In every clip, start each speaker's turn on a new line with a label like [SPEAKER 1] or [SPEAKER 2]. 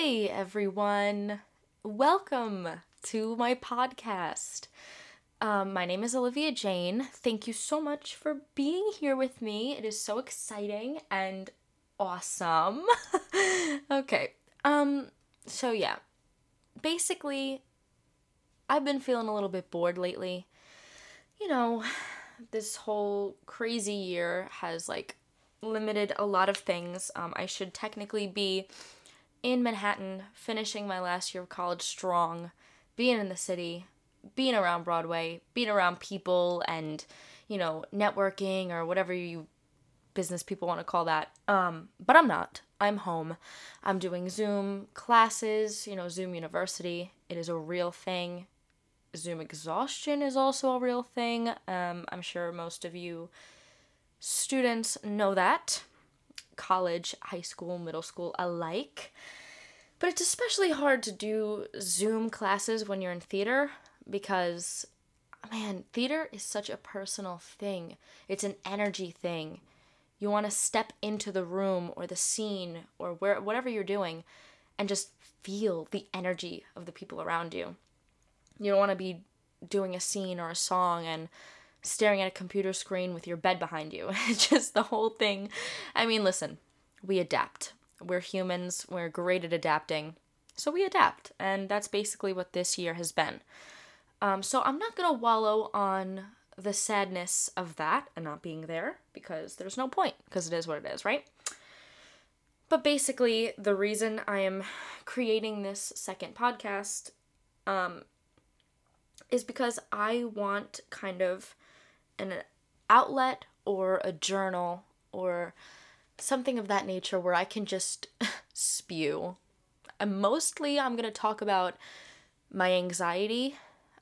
[SPEAKER 1] Hey everyone, welcome to my podcast. Um, my name is Olivia Jane. Thank you so much for being here with me. It is so exciting and awesome. okay, um, so yeah, basically, I've been feeling a little bit bored lately. You know, this whole crazy year has like limited a lot of things. Um, I should technically be in Manhattan, finishing my last year of college strong, being in the city, being around Broadway, being around people, and you know, networking or whatever you business people want to call that. Um, but I'm not. I'm home. I'm doing Zoom classes, you know, Zoom University. It is a real thing. Zoom exhaustion is also a real thing. Um, I'm sure most of you students know that college, high school, middle school alike. But it's especially hard to do Zoom classes when you're in theater because, man, theater is such a personal thing. It's an energy thing. You want to step into the room or the scene or where whatever you're doing and just feel the energy of the people around you. You don't want to be doing a scene or a song and staring at a computer screen with your bed behind you. Just the whole thing. I mean, listen, we adapt. We're humans, we're great at adapting. So we adapt. And that's basically what this year has been. Um, so I'm not going to wallow on the sadness of that and not being there because there's no point because it is what it is, right? But basically, the reason I am creating this second podcast um, is because I want kind of an outlet or a journal or something of that nature where I can just spew. And mostly, I'm going to talk about my anxiety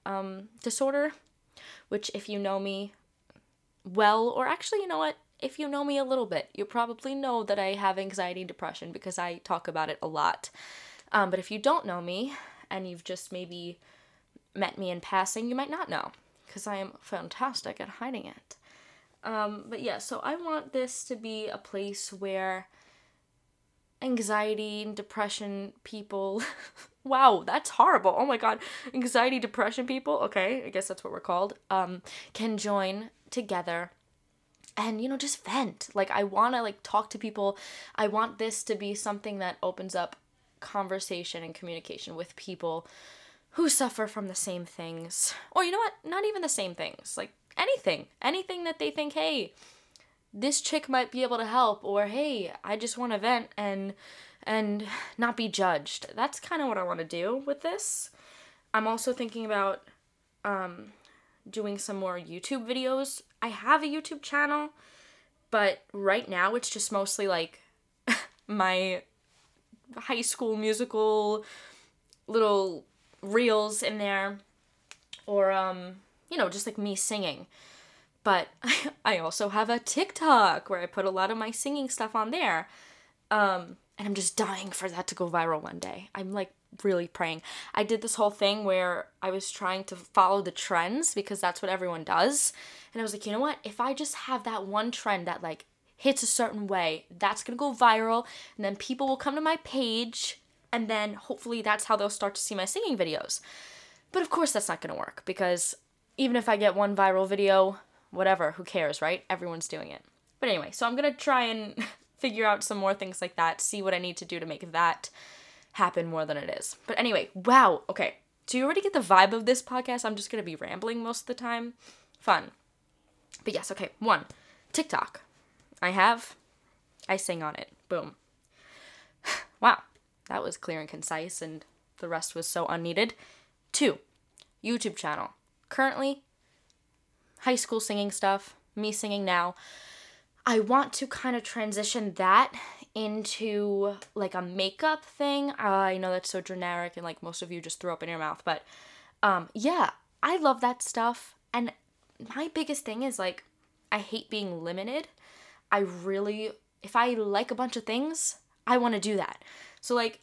[SPEAKER 1] um, disorder, which, if you know me well, or actually, you know what? If you know me a little bit, you probably know that I have anxiety and depression because I talk about it a lot. Um, but if you don't know me and you've just maybe met me in passing, you might not know because I am fantastic at hiding it. Um, but yeah, so I want this to be a place where anxiety and depression people wow that's horrible. Oh my god. Anxiety depression people okay i guess that's what we're called um can join together and you know just vent. Like i want to like talk to people. I want this to be something that opens up conversation and communication with people who suffer from the same things or you know what not even the same things like anything, anything that they think, hey, this chick might be able to help, or hey, I just want to vent and and not be judged. That's kind of what I want to do with this. I'm also thinking about um, doing some more YouTube videos. I have a YouTube channel, but right now it's just mostly like my high school musical little reels in there or um you know, just like me singing. But I also have a TikTok where I put a lot of my singing stuff on there. Um, and I'm just dying for that to go viral one day. I'm like really praying. I did this whole thing where I was trying to follow the trends because that's what everyone does. And I was like, you know what? If I just have that one trend that like hits a certain way, that's gonna go viral. And then people will come to my page. And then hopefully that's how they'll start to see my singing videos. But of course, that's not gonna work because even if I get one viral video, whatever, who cares, right? Everyone's doing it. But anyway, so I'm gonna try and figure out some more things like that, see what I need to do to make that happen more than it is. But anyway, wow, okay. Do you already get the vibe of this podcast? I'm just gonna be rambling most of the time. Fun. But yes, okay. One, TikTok. I have. I sing on it. Boom. wow, that was clear and concise, and the rest was so unneeded. Two, YouTube channel currently high school singing stuff, me singing now. I want to kind of transition that into like a makeup thing. Uh, I know that's so generic and like most of you just throw up in your mouth, but um yeah, I love that stuff. And my biggest thing is like I hate being limited. I really if I like a bunch of things, I want to do that. So like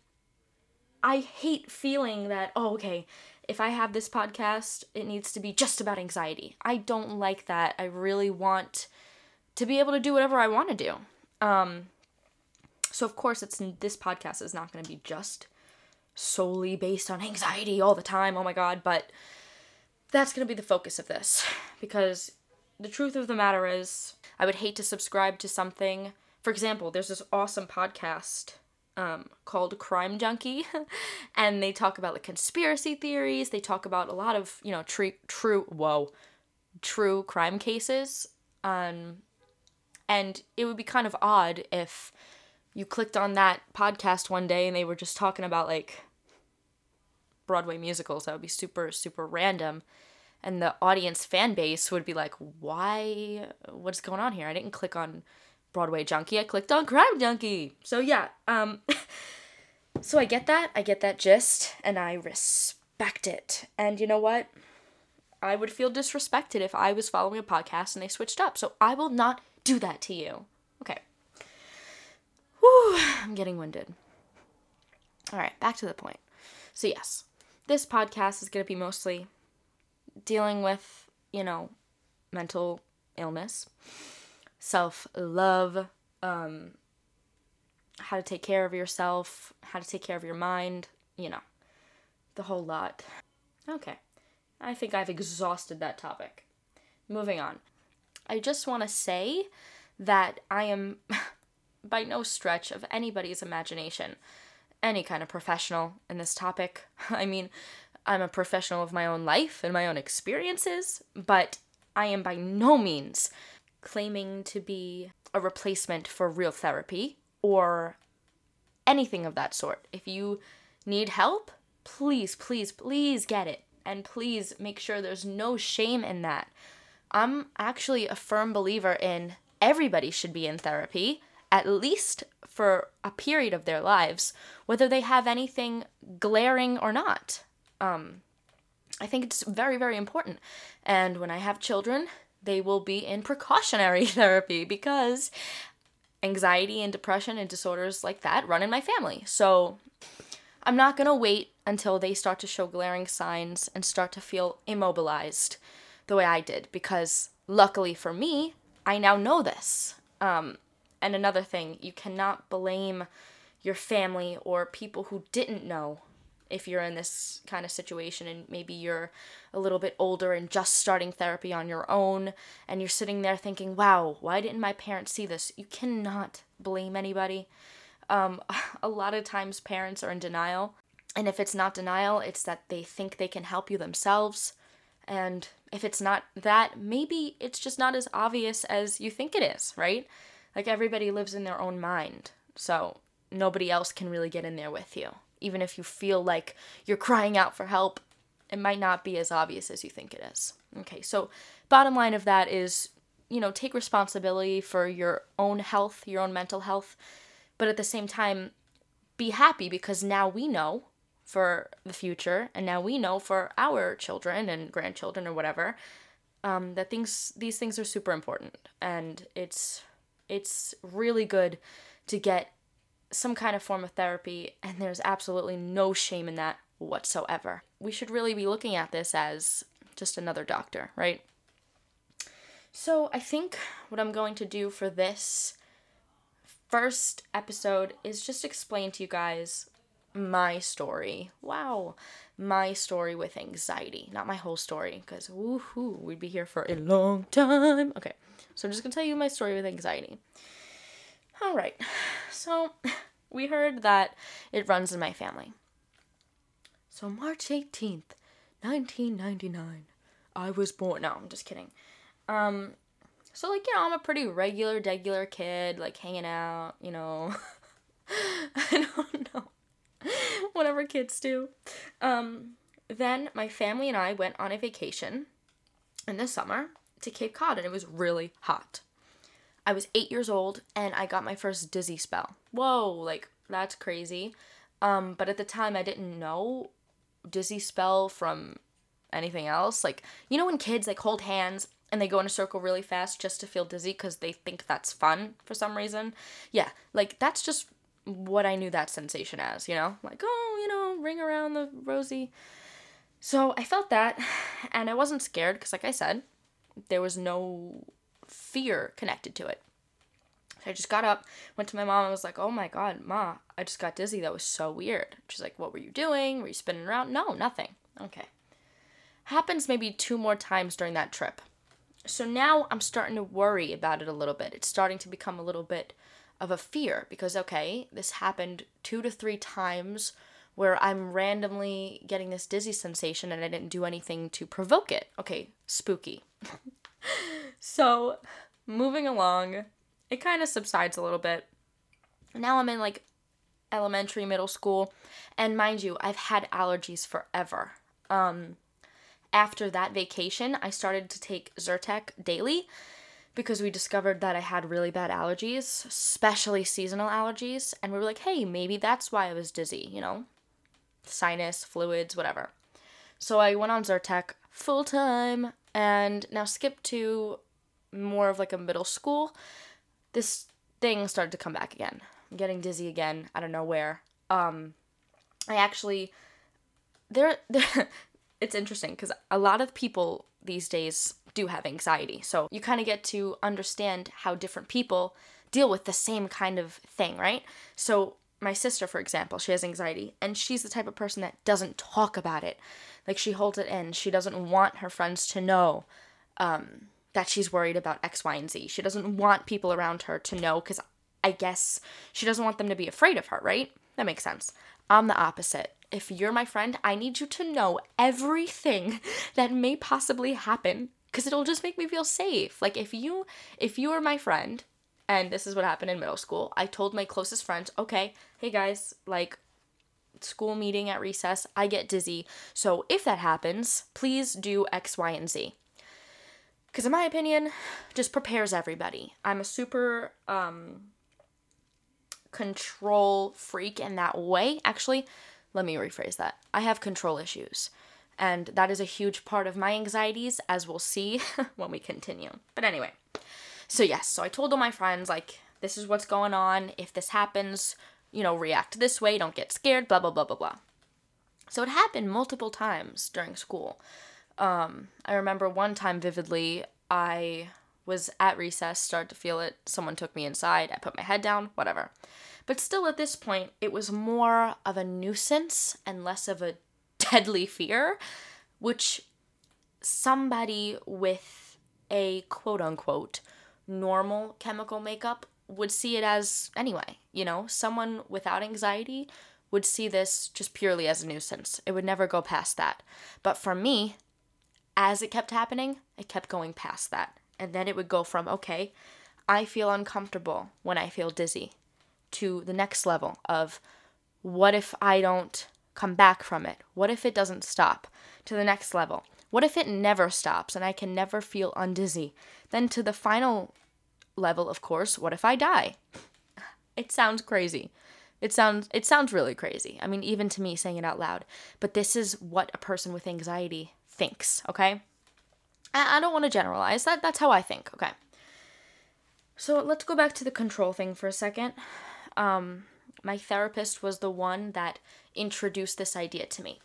[SPEAKER 1] I hate feeling that oh okay, if I have this podcast, it needs to be just about anxiety. I don't like that. I really want to be able to do whatever I want to do. Um, so of course, it's this podcast is not going to be just solely based on anxiety all the time. Oh my god, but that's going to be the focus of this because the truth of the matter is I would hate to subscribe to something. For example, there's this awesome podcast um, called Crime Junkie, and they talk about like conspiracy theories. They talk about a lot of you know true true whoa true crime cases. Um, and it would be kind of odd if you clicked on that podcast one day and they were just talking about like Broadway musicals. That would be super super random. And the audience fan base would be like, why? What's going on here? I didn't click on Broadway Junkie. I clicked on Crime Junkie. So yeah, um so I get that. I get that gist and I respect it. And you know what? I would feel disrespected if I was following a podcast and they switched up. So I will not do that to you. Okay. Whew, I'm getting winded. All right, back to the point. So yes, this podcast is going to be mostly dealing with, you know, mental illness self love, um, how to take care of yourself, how to take care of your mind, you know, the whole lot. Okay, I think I've exhausted that topic. Moving on. I just want to say that I am by no stretch of anybody's imagination any kind of professional in this topic. I mean, I'm a professional of my own life and my own experiences, but I am by no means claiming to be a replacement for real therapy or anything of that sort. If you need help, please, please, please get it. And please make sure there's no shame in that. I'm actually a firm believer in everybody should be in therapy, at least for a period of their lives, whether they have anything glaring or not. Um, I think it's very, very important. And when I have children, they will be in precautionary therapy because anxiety and depression and disorders like that run in my family. So I'm not going to wait until they start to show glaring signs and start to feel immobilized the way I did because luckily for me, I now know this. Um, and another thing, you cannot blame your family or people who didn't know if you're in this kind of situation and maybe you're a little bit older and just starting therapy on your own and you're sitting there thinking, wow, why didn't my parents see this? You cannot blame anybody. Um, a lot of times parents are in denial. And if it's not denial, it's that they think they can help you themselves. And if it's not that, maybe it's just not as obvious as you think it is, right? Like everybody lives in their own mind. So nobody else can really get in there with you even if you feel like you're crying out for help, it might not be as obvious as you think it is. Okay, so bottom line of that is, you know, take responsibility for your own health, your own mental health, but at the same time, be happy because now we know for the future, and now we know for our children and grandchildren or whatever, um, that things these things are super important, and it's it's really good to get some kind of form of therapy, and there's absolutely no shame in that whatsoever. We should really be looking at this as just another doctor, right? So, I think what I'm going to do for this first episode is just explain to you guys my story. Wow, my story with anxiety, not my whole story, because woohoo, we'd be here for a long time. Okay, so I'm just gonna tell you my story with anxiety. All right, so we heard that it runs in my family. So, March 18th, 1999, I was born. No, I'm just kidding. Um, so, like, you know, I'm a pretty regular, regular kid, like, hanging out, you know. I don't know. Whatever kids do. Um, then my family and I went on a vacation in the summer to Cape Cod, and it was really hot. I was eight years old and I got my first dizzy spell. Whoa, like that's crazy. Um, but at the time I didn't know dizzy spell from anything else. Like, you know when kids like hold hands and they go in a circle really fast just to feel dizzy because they think that's fun for some reason? Yeah, like that's just what I knew that sensation as, you know? Like, oh, you know, ring around the rosy. So I felt that and I wasn't scared because, like I said, there was no fear connected to it. I just got up, went to my mom, and was like, "Oh my god, ma, I just got dizzy. That was so weird." She's like, "What were you doing? Were you spinning around?" No, nothing. Okay. Happens maybe two more times during that trip. So now I'm starting to worry about it a little bit. It's starting to become a little bit of a fear because okay, this happened two to three times where I'm randomly getting this dizzy sensation and I didn't do anything to provoke it. Okay, spooky. so, moving along, it kind of subsides a little bit. Now I'm in like elementary, middle school, and mind you, I've had allergies forever. Um, after that vacation, I started to take Zyrtec daily because we discovered that I had really bad allergies, especially seasonal allergies, and we were like, hey, maybe that's why I was dizzy, you know? Sinus, fluids, whatever. So I went on Zyrtec full time and now skip to more of like a middle school. This thing started to come back again. I'm getting dizzy again. I don't know where. Um I actually there there it's interesting because a lot of people these days do have anxiety. So you kind of get to understand how different people deal with the same kind of thing, right? So my sister, for example, she has anxiety, and she's the type of person that doesn't talk about it. Like she holds it in. She doesn't want her friends to know um, that she's worried about X, Y, and Z. She doesn't want people around her to know because I guess she doesn't want them to be afraid of her, right? That makes sense. I'm the opposite. If you're my friend, I need you to know everything that may possibly happen because it'll just make me feel safe. Like if you if you are my friend and this is what happened in middle school, I told my closest friends, "Okay, hey guys, like school meeting at recess, I get dizzy. So if that happens, please do X, Y, and Z." Cuz in my opinion, just prepares everybody. I'm a super um control freak in that way. Actually, let me rephrase that. I have control issues. And that is a huge part of my anxieties, as we'll see when we continue. But anyway, so yes, so I told all my friends, like, this is what's going on. If this happens, you know, react this way, don't get scared, blah, blah, blah, blah, blah. So it happened multiple times during school. Um, I remember one time vividly, I was at recess, started to feel it. Someone took me inside. I put my head down, whatever. But still, at this point, it was more of a nuisance and less of a deadly fear, which somebody with a quote unquote normal chemical makeup would see it as anyway. You know, someone without anxiety would see this just purely as a nuisance. It would never go past that. But for me, as it kept happening, it kept going past that. And then it would go from, okay, I feel uncomfortable when I feel dizzy, to the next level of, what if I don't come back from it? What if it doesn't stop? To the next level. What if it never stops and I can never feel undizzy? Then to the final level, of course, what if I die? It sounds crazy. It sounds it sounds really crazy. I mean, even to me saying it out loud. But this is what a person with anxiety thinks, okay? I, I don't want to generalize. That that's how I think, okay? So let's go back to the control thing for a second. Um, my therapist was the one that introduced this idea to me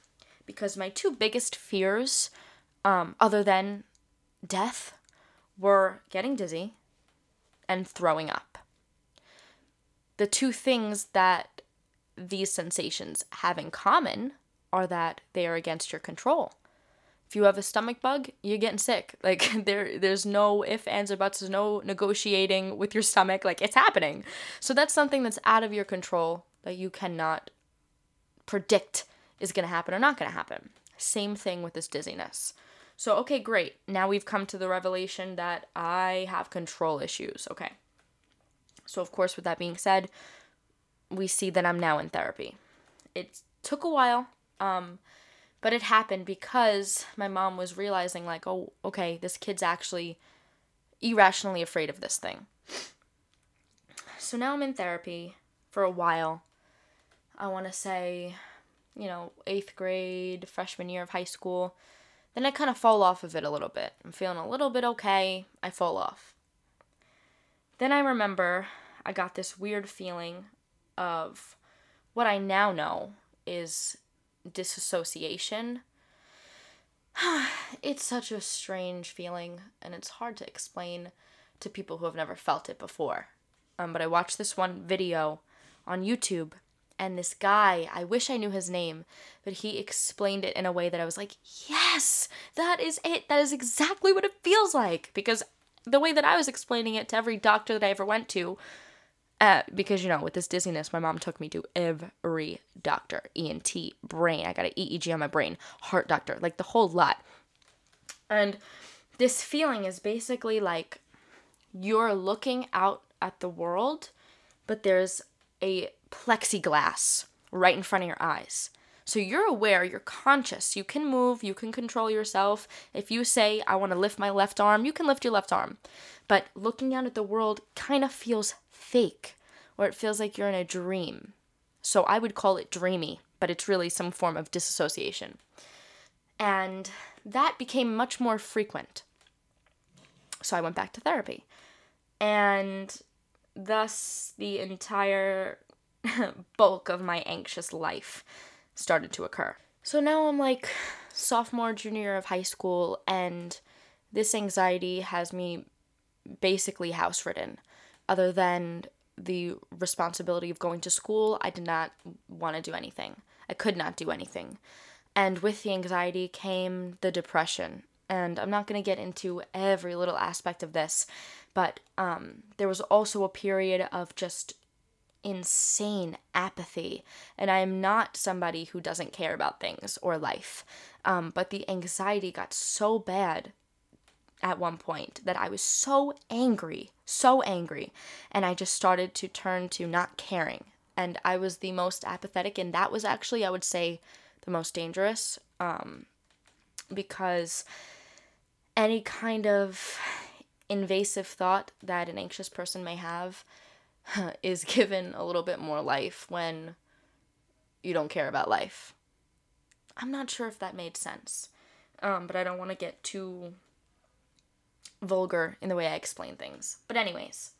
[SPEAKER 1] because my two biggest fears, um, other than death, were getting dizzy and throwing up. The two things that these sensations have in common are that they are against your control. If you have a stomach bug, you're getting sick. Like there there's no if ands or buts, there's no negotiating with your stomach. Like it's happening. So that's something that's out of your control that you cannot predict is to happen or not to happen. Same thing with this dizziness. So, okay, great. Now we've come to the revelation that I have control issues. Okay. So, of course, with that being said, we see that I'm now in therapy. It took a while, um, but it happened because my mom was realizing, like, oh, okay, this kid's actually irrationally afraid of this thing. So now I'm in therapy for a while. I want to say, you know, eighth grade, freshman year of high school. Then I kind of fall off of it a little bit. I'm feeling a little bit okay. I fall off. Then I remember I got this weird feeling of what I now know is disassociation. it's such a strange feeling, and it's hard to explain to people who have never felt it before. um, but I watched this one video on YouTube, and this guy, I wish I knew his name, but he explained it in a way that I was like, yes, that is it. That is exactly what it feels like. Because the way that I was explaining it to every doctor that I ever went to, uh, because you know, with this dizziness, my mom took me to every doctor ENT, brain. I got an EEG on my brain, heart doctor, like the whole lot. And this feeling is basically like you're looking out at the world, but there's a plexiglass right in front of your eyes. So you're aware, you're conscious, you can move, you can control yourself. If you say, I want to lift my left arm, you can lift your left arm. But looking out at the world kind of feels fake, or it feels like you're in a dream. So I would call it dreamy, but it's really some form of disassociation. And that became much more frequent. So I went back to therapy. And thus, the entire bulk of my anxious life started to occur. So now I'm like sophomore, junior of high school, and this anxiety has me basically house ridden. Other than the responsibility of going to school, I did not want to do anything. I could not do anything. And with the anxiety came the depression. And I'm not going to get into every little aspect of this, but um, there was also a period of just insane apathy. And I am not somebody who doesn't care about things or life. Um, but the anxiety got so bad at one point that I was so angry, so angry. And I just started to turn to not caring. And I was the most apathetic. And that was actually, I would say, the most dangerous. Um, because any kind of invasive thought that an anxious person may have is given a little bit more life when you don't care about life. I'm not sure if that made sense, um, but I don't want to get too vulgar in the way I explain things. But, anyways,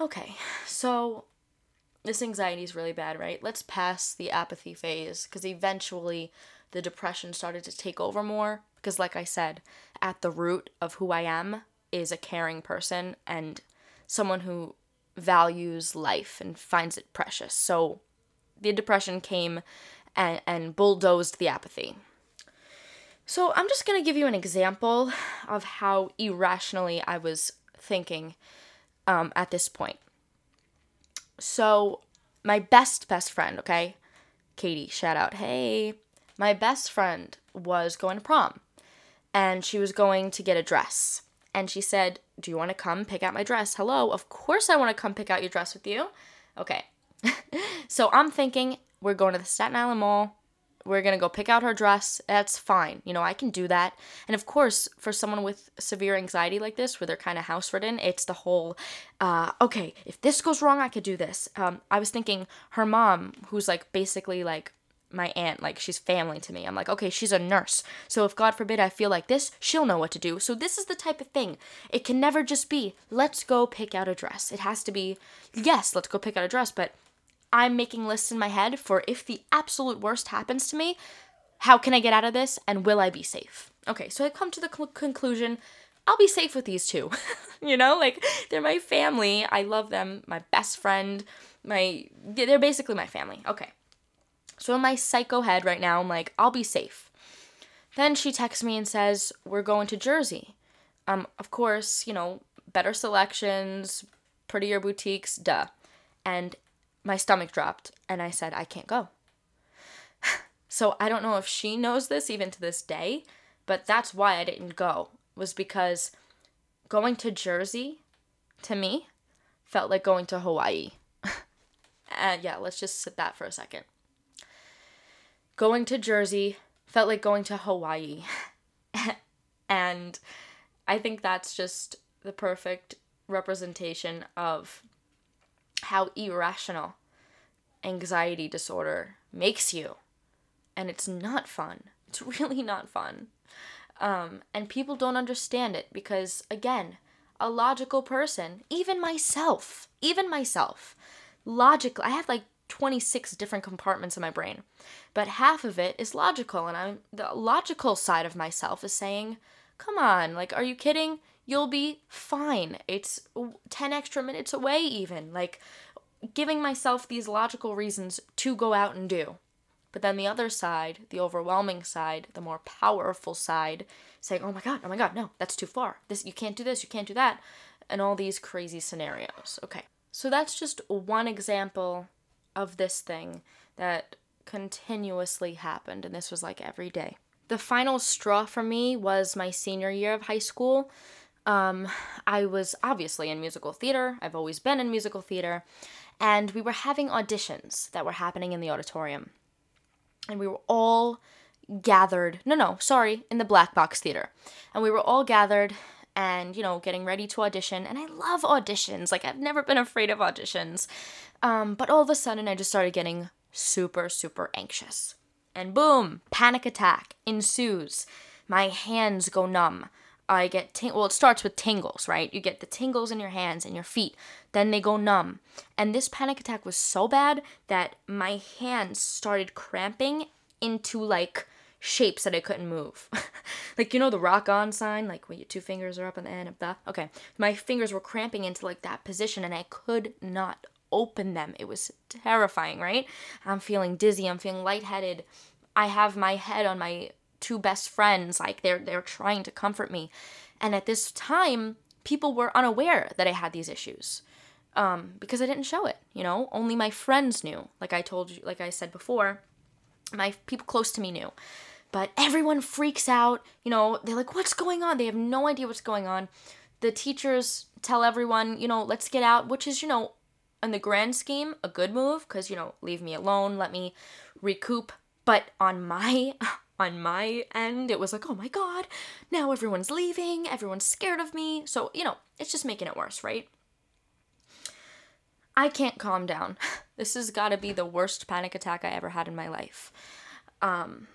[SPEAKER 1] okay, so this anxiety is really bad, right? Let's pass the apathy phase because eventually the depression started to take over more. Because, like I said, at the root of who I am is a caring person and someone who values life and finds it precious. So the depression came and, and bulldozed the apathy. So I'm just going to give you an example of how irrationally I was thinking um, at this point. So, my best, best friend, okay? Katie, shout out. Hey. My best friend was going to prom and she was going to get a dress and she said, Do you want to come pick out my dress? Hello, of course I want to come pick out your dress with you. Okay. so I'm thinking we're going to the Staten Island Mall. We're going to go pick out her dress. That's fine. You know, I can do that. And of course, for someone with severe anxiety like this, where they're kind of house ridden, it's the whole, uh, okay, if this goes wrong, I could do this. Um, I was thinking her mom, who's like basically like my aunt like she's family to me i'm like okay she's a nurse so if god forbid i feel like this she'll know what to do so this is the type of thing it can never just be let's go pick out a dress it has to be yes let's go pick out a dress but i'm making lists in my head for if the absolute worst happens to me how can i get out of this and will i be safe okay so i come to the cl- conclusion I'll be safe with these two. you know, like they're my family. I love them. My best friend, my they're basically my family. Okay. So in my psycho head right now, I'm like, I'll be safe. Then she texts me and says, We're going to Jersey. Um, of course, you know, better selections, prettier boutiques, duh. And my stomach dropped and I said, I can't go. so I don't know if she knows this even to this day, but that's why I didn't go, was because going to Jersey to me felt like going to Hawaii. uh, yeah, let's just sit that for a second going to Jersey felt like going to Hawaii. and I think that's just the perfect representation of how irrational anxiety disorder makes you. And it's not fun. It's really not fun. Um, and people don't understand it because, again, a logical person, even myself, even myself, logically, I have like 26 different compartments in my brain. But half of it is logical, and I'm the logical side of myself is saying, "Come on, like are you kidding? you'll be fine. It's 10 extra minutes away, even. Like, giving myself these logical reasons to go out and do. But then the other side, the overwhelming side, the more powerful side, saying, "Oh my god, oh my god, no, that's too far. This you can't do this, you can't do that." And all these crazy scenarios. Okay. So that's just one example of this thing that continuously happened and this was like every day. The final straw for me was my senior year of high school. Um, I was obviously in musical theater. I've always been in musical theater. And we were having auditions that were happening in the auditorium. And we were all gathered. No, no, sorry, in the Black Box Theater. And we were all gathered and, you know, getting ready to audition. And I love auditions. Like, I've never been afraid of auditions. Um, but all of a sudden, I just started getting super, super anxious. And boom, panic attack ensues. My hands go numb. I get ting- well, it starts with tingles, right? You get the tingles in your hands and your feet, then they go numb. And this panic attack was so bad that my hands started cramping into like shapes that I couldn't move. like you know the rock on sign, like when your two fingers are up on the end of the okay. My fingers were cramping into like that position and I could not open them. It was terrifying, right? I'm feeling dizzy, I'm feeling lightheaded. I have my head on my two best friends, like they're they're trying to comfort me. And at this time, people were unaware that I had these issues. Um, because I didn't show it, you know? Only my friends knew. Like I told you, like I said before, my people close to me knew. But everyone freaks out, you know, they're like, what's going on? They have no idea what's going on. The teachers tell everyone, you know, let's get out, which is, you know, in the grand scheme, a good move because, you know, leave me alone, let me recoup. But on my on my end, it was like, oh my god, now everyone's leaving, everyone's scared of me. So, you know, it's just making it worse, right? I can't calm down. This has got to be the worst panic attack I ever had in my life. Um,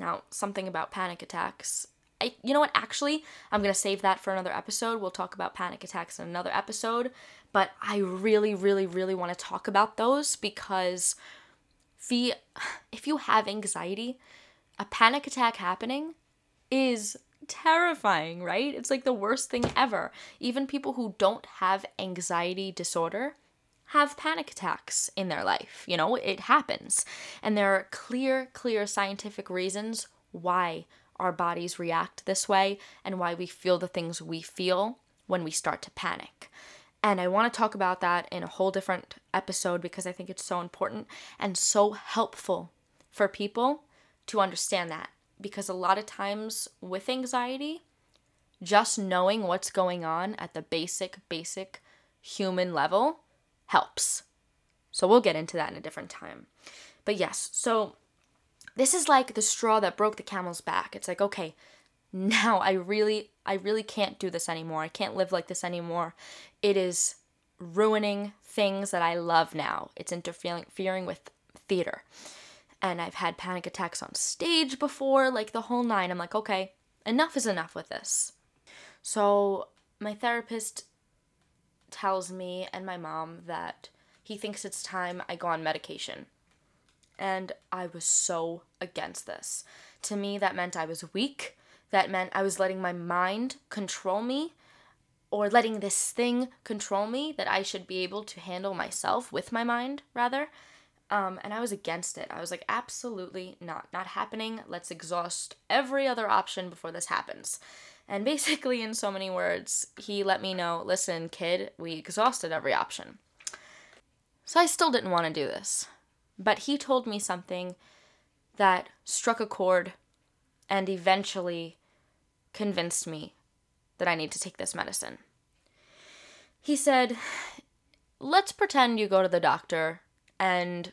[SPEAKER 1] now, something about panic attacks. I, you know what? Actually, I'm going to save that for another episode. We'll talk about panic attacks in another episode. But I really, really, really want to talk about those because the, if you have anxiety, a panic attack happening is terrifying, right? It's like the worst thing ever. Even people who don't have anxiety disorder have panic attacks in their life. You know, it happens. And there are clear, clear scientific reasons why our bodies react this way and why we feel the things we feel when we start to panic. And I want to talk about that in a whole different episode because I think it's so important and so helpful for people to understand that. Because a lot of times with anxiety, just knowing what's going on at the basic, basic human level helps. So we'll get into that in a different time. But yes, so this is like the straw that broke the camel's back. It's like, okay, now I really I really can't do this anymore. I can't live like this anymore. It is ruining things that I love now. It's interfering with theater. And I've had panic attacks on stage before, like the whole nine. I'm like, okay, enough is enough with this. So my therapist tells me and my mom that he thinks it's time I go on medication. And I was so against this. To me, that meant I was weak. That meant I was letting my mind control me or letting this thing control me that I should be able to handle myself with my mind, rather. Um, and I was against it. I was like, absolutely not. Not happening. Let's exhaust every other option before this happens. And basically, in so many words, he let me know listen, kid, we exhausted every option. So I still didn't want to do this. But he told me something that struck a chord and eventually convinced me that I need to take this medicine. He said, Let's pretend you go to the doctor and,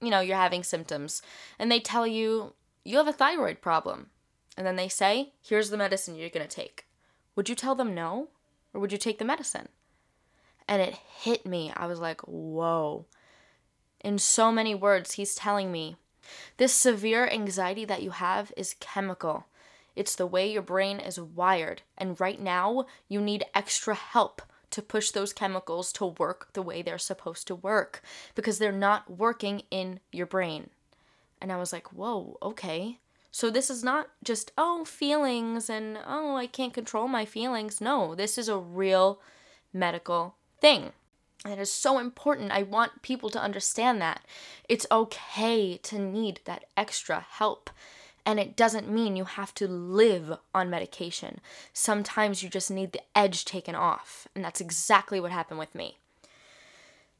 [SPEAKER 1] you know, you're having symptoms, and they tell you you have a thyroid problem and then they say, here's the medicine you're going to take. Would you tell them no? Or would you take the medicine? And it hit me. I was like, whoa. In so many words, he's telling me this severe anxiety that you have is chemical. It's the way your brain is wired. And right now, you need extra help to push those chemicals to work the way they're supposed to work because they're not working in your brain. And I was like, whoa, okay. So this is not just, oh, feelings and, oh, I can't control my feelings. No, this is a real medical thing. And It is so important. I want people to understand that. It's okay to need that extra help. And it doesn't mean you have to live on medication. Sometimes you just need the edge taken off. And that's exactly what happened with me.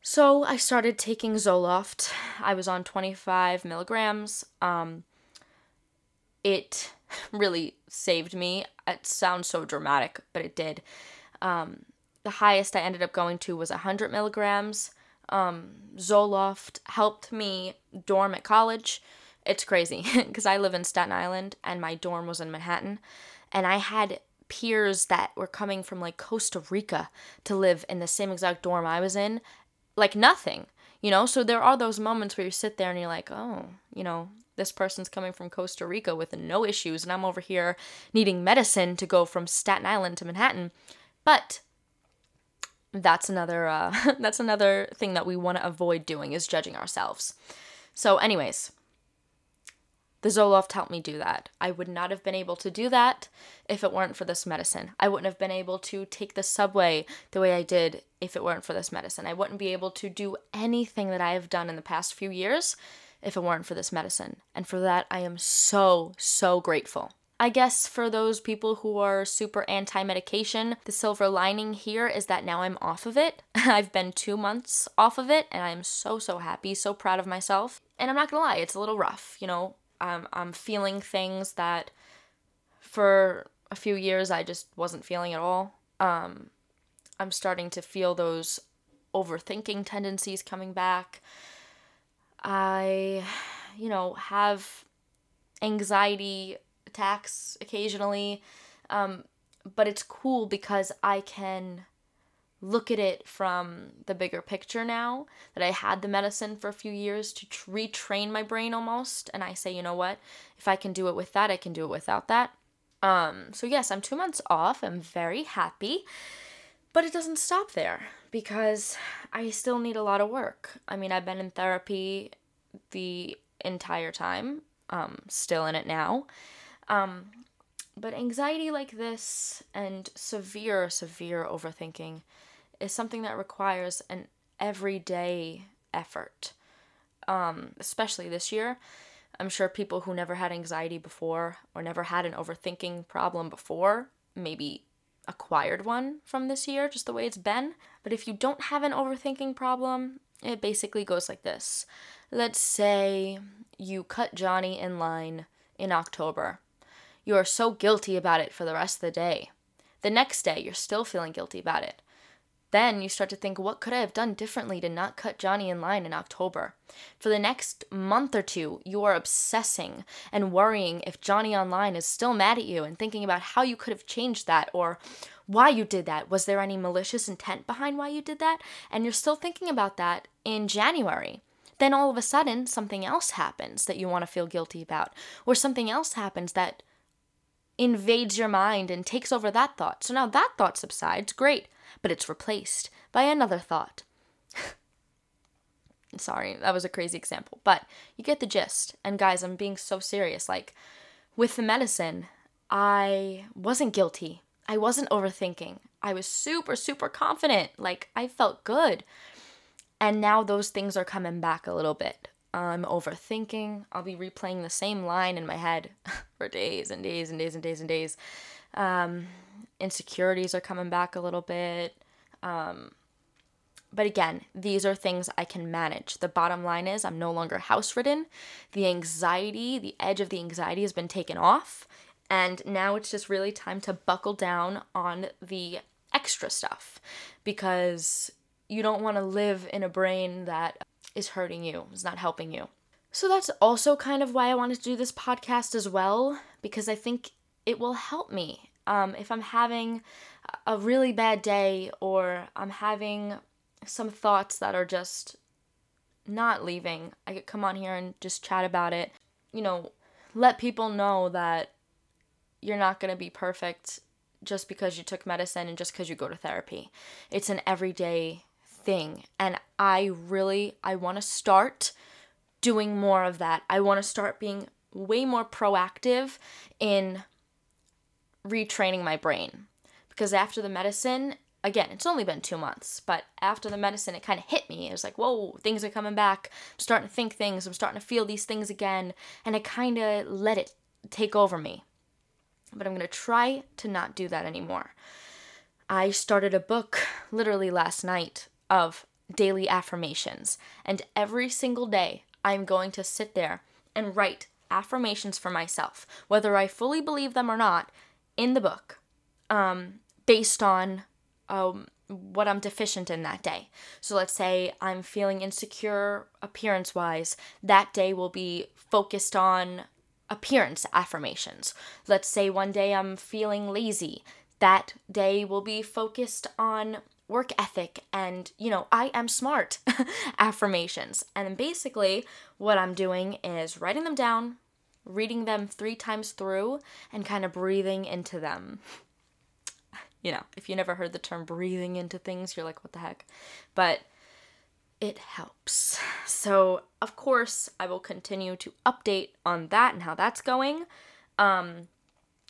[SPEAKER 1] So I started taking Zoloft. I was on 25 milligrams. Um, it really saved me. It sounds so dramatic, but it did. Um, the highest I ended up going to was 100 milligrams. Um, Zoloft helped me dorm at college. It's crazy because I live in Staten Island and my dorm was in Manhattan. And I had peers that were coming from like Costa Rica to live in the same exact dorm I was in, like nothing, you know? So there are those moments where you sit there and you're like, oh, you know, this person's coming from Costa Rica with no issues, and I'm over here needing medicine to go from Staten Island to Manhattan. But that's another uh, that's another thing that we want to avoid doing is judging ourselves. So, anyways, the Zoloft helped me do that. I would not have been able to do that if it weren't for this medicine. I wouldn't have been able to take the subway the way I did if it weren't for this medicine. I wouldn't be able to do anything that I have done in the past few years if it weren't for this medicine. And for that, I am so, so grateful. I guess for those people who are super anti medication, the silver lining here is that now I'm off of it. I've been two months off of it, and I'm so, so happy, so proud of myself. And I'm not gonna lie, it's a little rough, you know. Um, I'm feeling things that for a few years I just wasn't feeling at all. Um, I'm starting to feel those overthinking tendencies coming back. I, you know, have anxiety attacks occasionally. Um, but it's cool because I can look at it from the bigger picture now that I had the medicine for a few years to tr- retrain my brain almost. And I say, you know what? If I can do it with that, I can do it without that. Um, so, yes, I'm two months off. I'm very happy. But it doesn't stop there because I still need a lot of work. I mean, I've been in therapy the entire time, um, still in it now. Um, but anxiety like this and severe, severe overthinking is something that requires an everyday effort. Um, especially this year. I'm sure people who never had anxiety before or never had an overthinking problem before maybe acquired one from this year, just the way it's been. But if you don't have an overthinking problem, it basically goes like this. Let's say you cut Johnny in line in October you are so guilty about it for the rest of the day. The next day, you're still feeling guilty about it. Then you start to think, what could I have done differently to not cut Johnny in line in October? For the next month or two, you are obsessing and worrying if Johnny online is still mad at you and thinking about how you could have changed that or why you did that. Was there any malicious intent behind why you did that? And you're still thinking about that in January. Then all of a sudden, something else happens that you want to feel guilty about, or something else happens that invades your mind and takes over that thought. So now that thought subsides, great, but it's replaced by another thought. Sorry, that was a crazy example, but you get the gist. And guys, I'm being so serious. Like, with the medicine, I wasn't guilty. I wasn't overthinking. I was super, super confident. Like, I felt good. And now those things are coming back a little bit. I'm overthinking. I'll be replaying the same line in my head for days and days and days and days and days. Um, insecurities are coming back a little bit. Um, but again, these are things I can manage. The bottom line is I'm no longer house ridden. The anxiety, the edge of the anxiety has been taken off. And now it's just really time to buckle down on the extra stuff because you don't want to live in a brain that is hurting you, is not helping you. So that's also kind of why I wanted to do this podcast as well, because I think it will help me. Um, if I'm having a really bad day or I'm having some thoughts that are just not leaving, I could come on here and just chat about it. You know, let people know that you're not going to be perfect just because you took medicine and just because you go to therapy. It's an everyday thing and I really I want to start doing more of that. I want to start being way more proactive in retraining my brain. Because after the medicine, again, it's only been two months, but after the medicine, it kind of hit me. It was like, whoa, things are coming back. I'm starting to think things. I'm starting to feel these things again. And I kind of let it take over me. But I'm going to try to not do that anymore. I started a book literally last night of daily affirmations. And every single day, I'm going to sit there and write affirmations for myself, whether I fully believe them or not, in the book, um, based on um, what I'm deficient in that day. So let's say I'm feeling insecure appearance wise, that day will be focused on appearance affirmations. Let's say one day I'm feeling lazy, that day will be focused on work ethic and, you know, I am smart affirmations. And basically, what I'm doing is writing them down, reading them three times through, and kind of breathing into them you know, if you never heard the term breathing into things, you're like, what the heck? But it helps. So, of course, I will continue to update on that and how that's going. Um,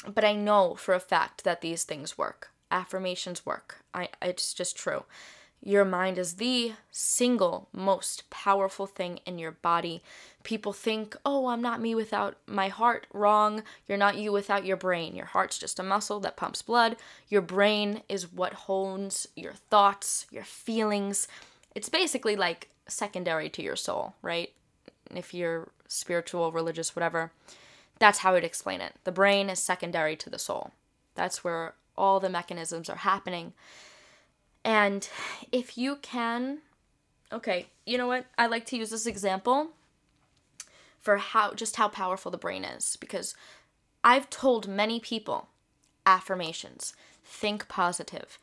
[SPEAKER 1] but I know for a fact that these things work. Affirmations work. I it's just true. Your mind is the single most powerful thing in your body. People think, oh, I'm not me without my heart. Wrong. You're not you without your brain. Your heart's just a muscle that pumps blood. Your brain is what hones your thoughts, your feelings. It's basically like secondary to your soul, right? If you're spiritual, religious, whatever, that's how I'd explain it. The brain is secondary to the soul. That's where all the mechanisms are happening. And if you can, okay, you know what? I like to use this example for how just how powerful the brain is because I've told many people affirmations. Think positive.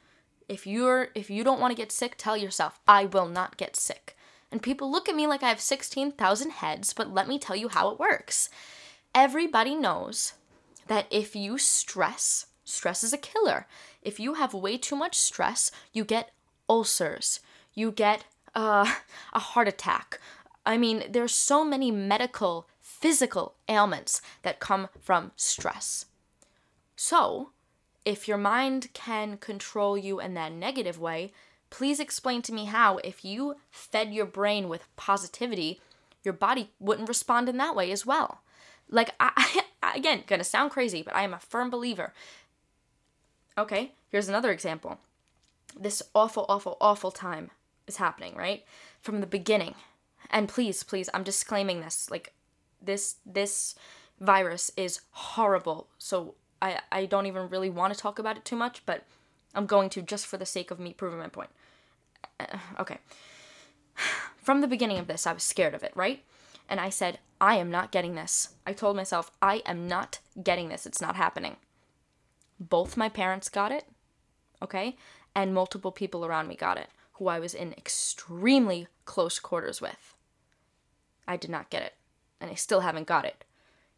[SPEAKER 1] If you're if you don't want to get sick, tell yourself, I will not get sick. And people look at me like I have 16,000 heads, but let me tell you how it works. Everybody knows that if you stress, stress is a killer. If you have way too much stress, you get ulcers, you get uh, a heart attack. I mean, there's so many medical, physical ailments that come from stress. So, if your mind can control you in that negative way, please explain to me how, if you fed your brain with positivity, your body wouldn't respond in that way as well. Like, I, I, again, gonna sound crazy, but I am a firm believer Okay, here's another example. This awful, awful, awful time is happening, right? From the beginning. And please, please, I'm disclaiming this. Like this this virus is horrible. So I I don't even really want to talk about it too much, but I'm going to just for the sake of me proving my point. Uh, okay. From the beginning of this, I was scared of it, right? And I said, I am not getting this. I told myself, I am not getting this. It's not happening both my parents got it, okay, and multiple people around me got it who I was in extremely close quarters with. I did not get it, and I still haven't got it.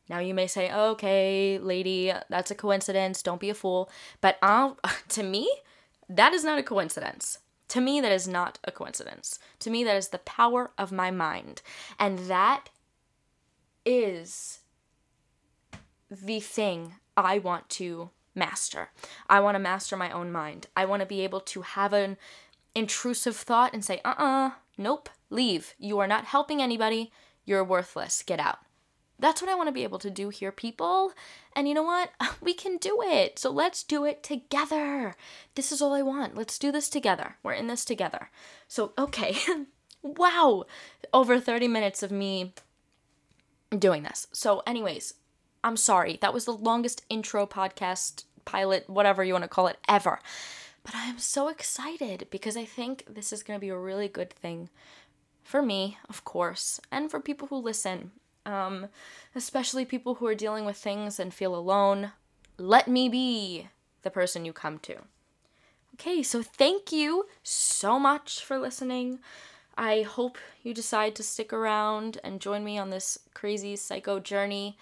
[SPEAKER 1] Now you may say, "Okay, lady, that's a coincidence. Don't be a fool." But uh, to me, that is not a coincidence. To me, that is not a coincidence. To me, that is the power of my mind. And that is the thing I want to master. I want to master my own mind. I want to be able to have an intrusive thought and say, uh uh-uh, uh, nope, leave. You are not helping anybody. You're worthless. Get out. That's what I want to be able to do here, people. And you know what? We can do it. So let's do it together. This is all I want. Let's do this together. We're in this together. So, okay. wow. Over 30 minutes of me doing this. So, anyways, I'm sorry. That was the longest intro podcast, pilot, whatever you want to call it, ever. But I am so excited because I think this is going to be a really good thing for me, of course, and for people who listen, um, especially people who are dealing with things and feel alone. Let me be the person you come to. Okay, so thank you so much for listening. I hope you decide to stick around and join me on this crazy psycho journey.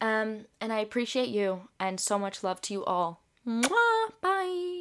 [SPEAKER 1] Um, and I appreciate you and so much love to you all. Mwah! Bye.